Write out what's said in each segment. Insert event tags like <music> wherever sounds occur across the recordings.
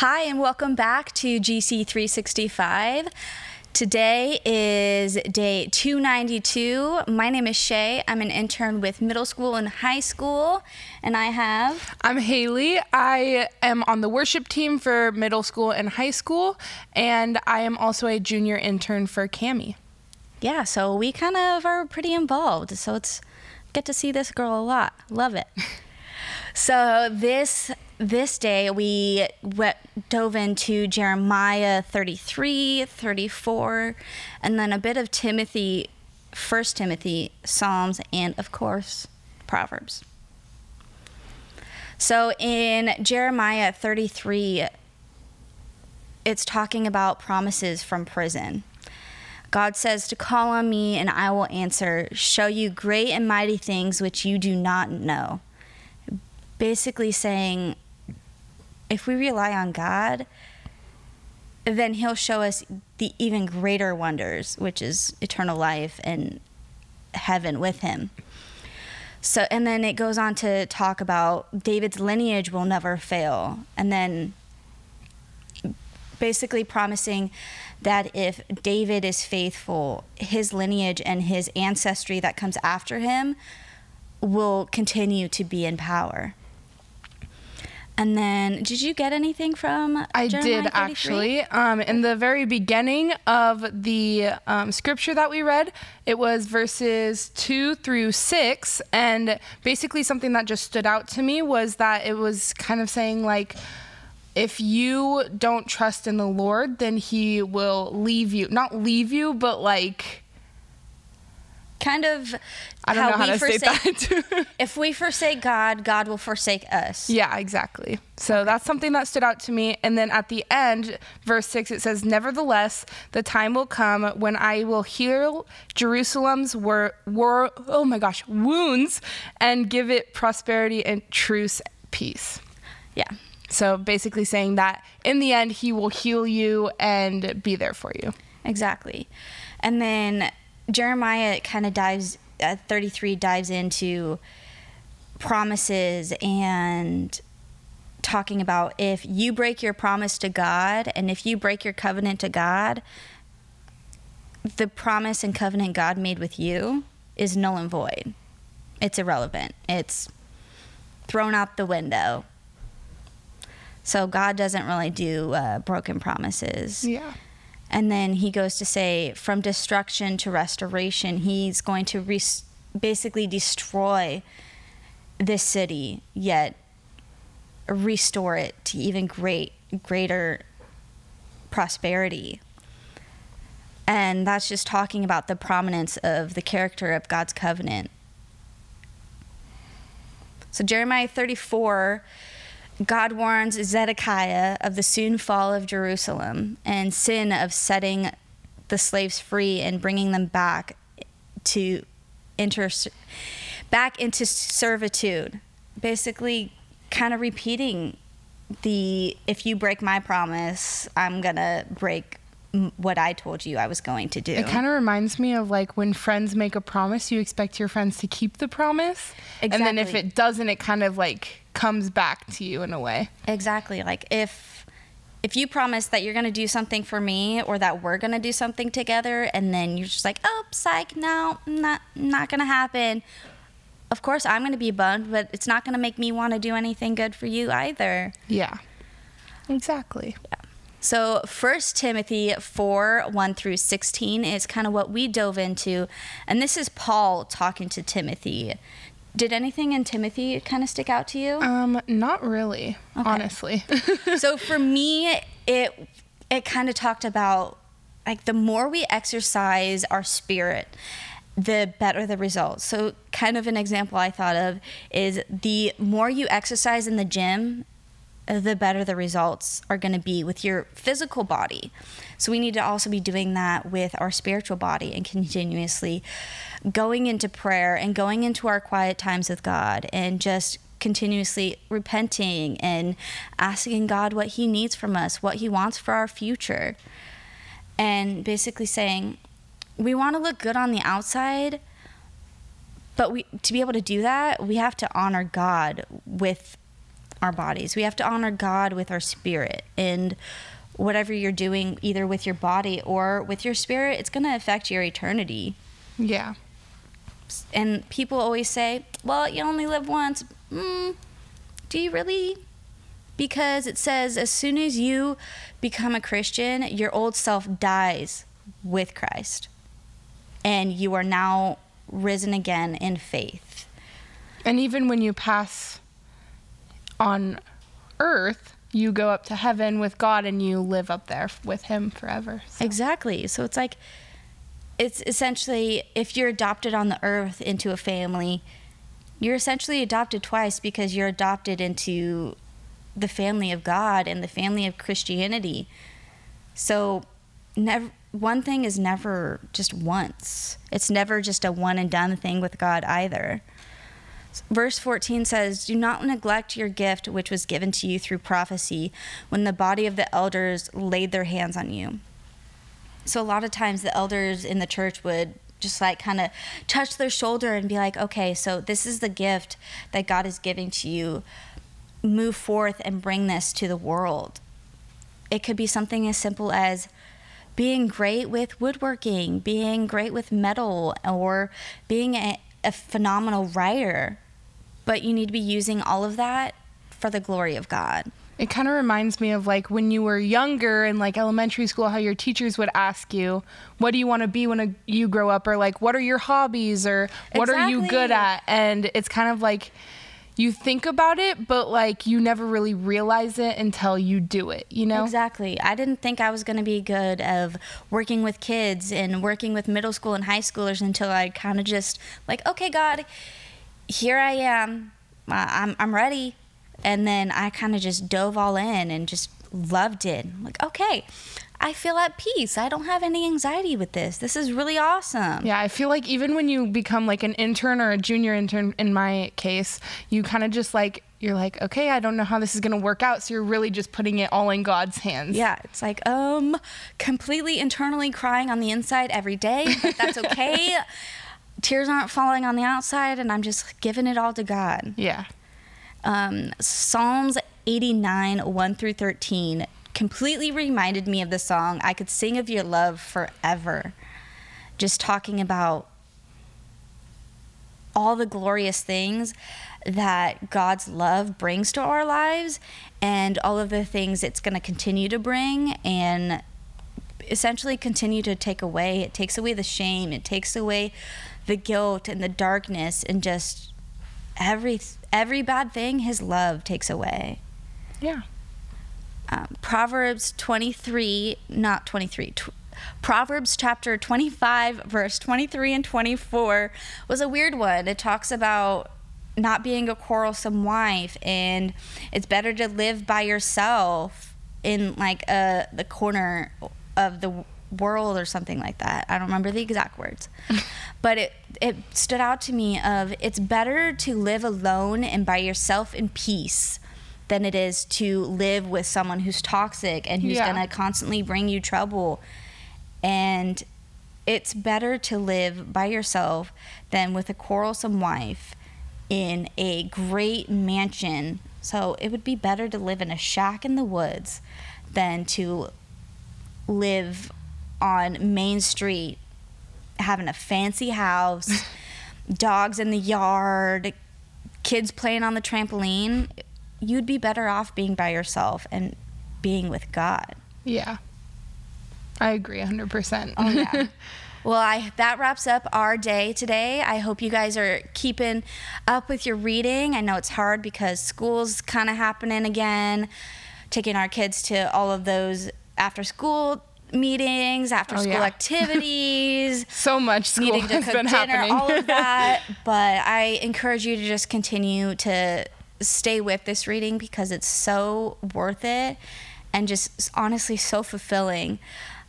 Hi, and welcome back to GC 365. Today is day 292. My name is Shay. I'm an intern with middle school and high school, and I have. I'm Haley. I am on the worship team for middle school and high school, and I am also a junior intern for Cami. Yeah, so we kind of are pretty involved. So it's get to see this girl a lot. Love it. <laughs> so this this day we went, dove into Jeremiah 33, 34, and then a bit of Timothy, First Timothy, Psalms, and of course, Proverbs. So in Jeremiah 33, it's talking about promises from prison. God says to call on me and I will answer, show you great and mighty things which you do not know. Basically saying, if we rely on God, then He'll show us the even greater wonders, which is eternal life and heaven with Him. So, and then it goes on to talk about David's lineage will never fail. And then basically promising that if David is faithful, his lineage and his ancestry that comes after him will continue to be in power. And then, did you get anything from? I Jeremiah did 33? actually. Um, in the very beginning of the um, scripture that we read, it was verses two through six, and basically something that just stood out to me was that it was kind of saying like, if you don't trust in the Lord, then He will leave you. Not leave you, but like kind of I don't know how to forsake, say that. <laughs> if we forsake God, God will forsake us. Yeah, exactly. So okay. that's something that stood out to me. And then at the end, verse 6, it says, Nevertheless, the time will come when I will heal Jerusalem's wor- wor- oh my gosh, wounds and give it prosperity and truce peace. Yeah. So basically saying that in the end, he will heal you and be there for you. Exactly. And then Jeremiah kind of dives, uh, 33 dives into promises and talking about if you break your promise to God and if you break your covenant to God, the promise and covenant God made with you is null and void. It's irrelevant. It's thrown out the window. So God doesn't really do uh, broken promises. Yeah. And then he goes to say, from destruction to restoration, he's going to res- basically destroy this city, yet restore it to even great, greater prosperity. And that's just talking about the prominence of the character of God's covenant. So, Jeremiah 34 God warns Zedekiah of the soon fall of Jerusalem and sin of setting the slaves free and bringing them back to enter back into servitude. Basically, kind of repeating the if you break my promise, I'm to break what I told you I was going to do. It kind of reminds me of like when friends make a promise, you expect your friends to keep the promise. Exactly. And then if it doesn't, it kind of like comes back to you in a way. Exactly. Like if if you promise that you're going to do something for me or that we're going to do something together and then you're just like, "Oh, psych, no, not not going to happen." Of course, I'm going to be bummed, but it's not going to make me want to do anything good for you either. Yeah. Exactly. Yeah. So, First Timothy 4 1 through 16 is kind of what we dove into. And this is Paul talking to Timothy. Did anything in Timothy kind of stick out to you? Um, not really, okay. honestly. <laughs> so for me, it it kind of talked about like the more we exercise our spirit, the better the results. So kind of an example I thought of is the more you exercise in the gym the better the results are going to be with your physical body. So we need to also be doing that with our spiritual body and continuously going into prayer and going into our quiet times with God and just continuously repenting and asking God what He needs from us, what He wants for our future. And basically saying, we want to look good on the outside, but we to be able to do that, we have to honor God with our bodies. We have to honor God with our spirit. And whatever you're doing, either with your body or with your spirit, it's going to affect your eternity. Yeah. And people always say, well, you only live once. Mm, do you really? Because it says as soon as you become a Christian, your old self dies with Christ. And you are now risen again in faith. And even when you pass on earth, you go up to heaven with God and you live up there with Him forever. So. Exactly. So it's like, it's essentially if you're adopted on the earth into a family, you're essentially adopted twice because you're adopted into the family of God and the family of Christianity. So, never one thing is never just once. It's never just a one and done thing with God either. Verse 14 says, Do not neglect your gift which was given to you through prophecy when the body of the elders laid their hands on you. So, a lot of times the elders in the church would just like kind of touch their shoulder and be like, Okay, so this is the gift that God is giving to you. Move forth and bring this to the world. It could be something as simple as being great with woodworking, being great with metal, or being a, a phenomenal writer, but you need to be using all of that for the glory of God. It kind of reminds me of like when you were younger in like elementary school, how your teachers would ask you, "What do you want to be when a, you grow up?" or like, "What are your hobbies?" or "What exactly. are you good at?" And it's kind of like you think about it, but like you never really realize it until you do it, you know? Exactly. I didn't think I was going to be good of working with kids and working with middle school and high schoolers until I kind of just like, okay, God, here I am. I'm, I'm ready. And then I kind of just dove all in and just loved it. Like, okay, I feel at peace. I don't have any anxiety with this. This is really awesome. Yeah, I feel like even when you become like an intern or a junior intern, in my case, you kind of just like, you're like, okay, I don't know how this is going to work out. So you're really just putting it all in God's hands. Yeah, it's like, um, completely internally crying on the inside every day, but that's <laughs> okay. Tears aren't falling on the outside, and I'm just giving it all to God. Yeah. Um, Psalms 89, 1 through 13 completely reminded me of the song I Could Sing of Your Love Forever. Just talking about all the glorious things that God's love brings to our lives and all of the things it's going to continue to bring and essentially continue to take away. It takes away the shame, it takes away the guilt and the darkness and just every every bad thing his love takes away. Yeah um, Proverbs 23, not 23, tw- Proverbs chapter 25, verse 23 and 24 was a weird one. It talks about not being a quarrelsome wife and it's better to live by yourself in like a, uh, the corner of the world or something like that. I don't remember the exact words. <laughs> but it it stood out to me of it's better to live alone and by yourself in peace than it is to live with someone who's toxic and who's yeah. going to constantly bring you trouble. And it's better to live by yourself than with a quarrelsome wife in a great mansion. So it would be better to live in a shack in the woods than to live on Main Street having a fancy house, <laughs> dogs in the yard, kids playing on the trampoline you'd be better off being by yourself and being with God. Yeah. I agree 100%. Oh, yeah. <laughs> well, I that wraps up our day today. I hope you guys are keeping up with your reading. I know it's hard because school's kind of happening again. Taking our kids to all of those after school meetings, after oh, school yeah. <laughs> activities. so much school needing to cook dinner, happening. all of that. <laughs> but I encourage you to just continue to stay with this reading because it's so worth it and just honestly so fulfilling.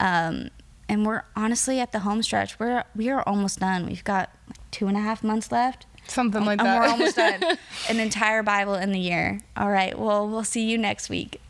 Um, and we're honestly at the home stretch. We're we are almost done. We've got like two and a half months left. Something like and that. we're almost done. <laughs> An entire Bible in the year. All right. Well, we'll see you next week.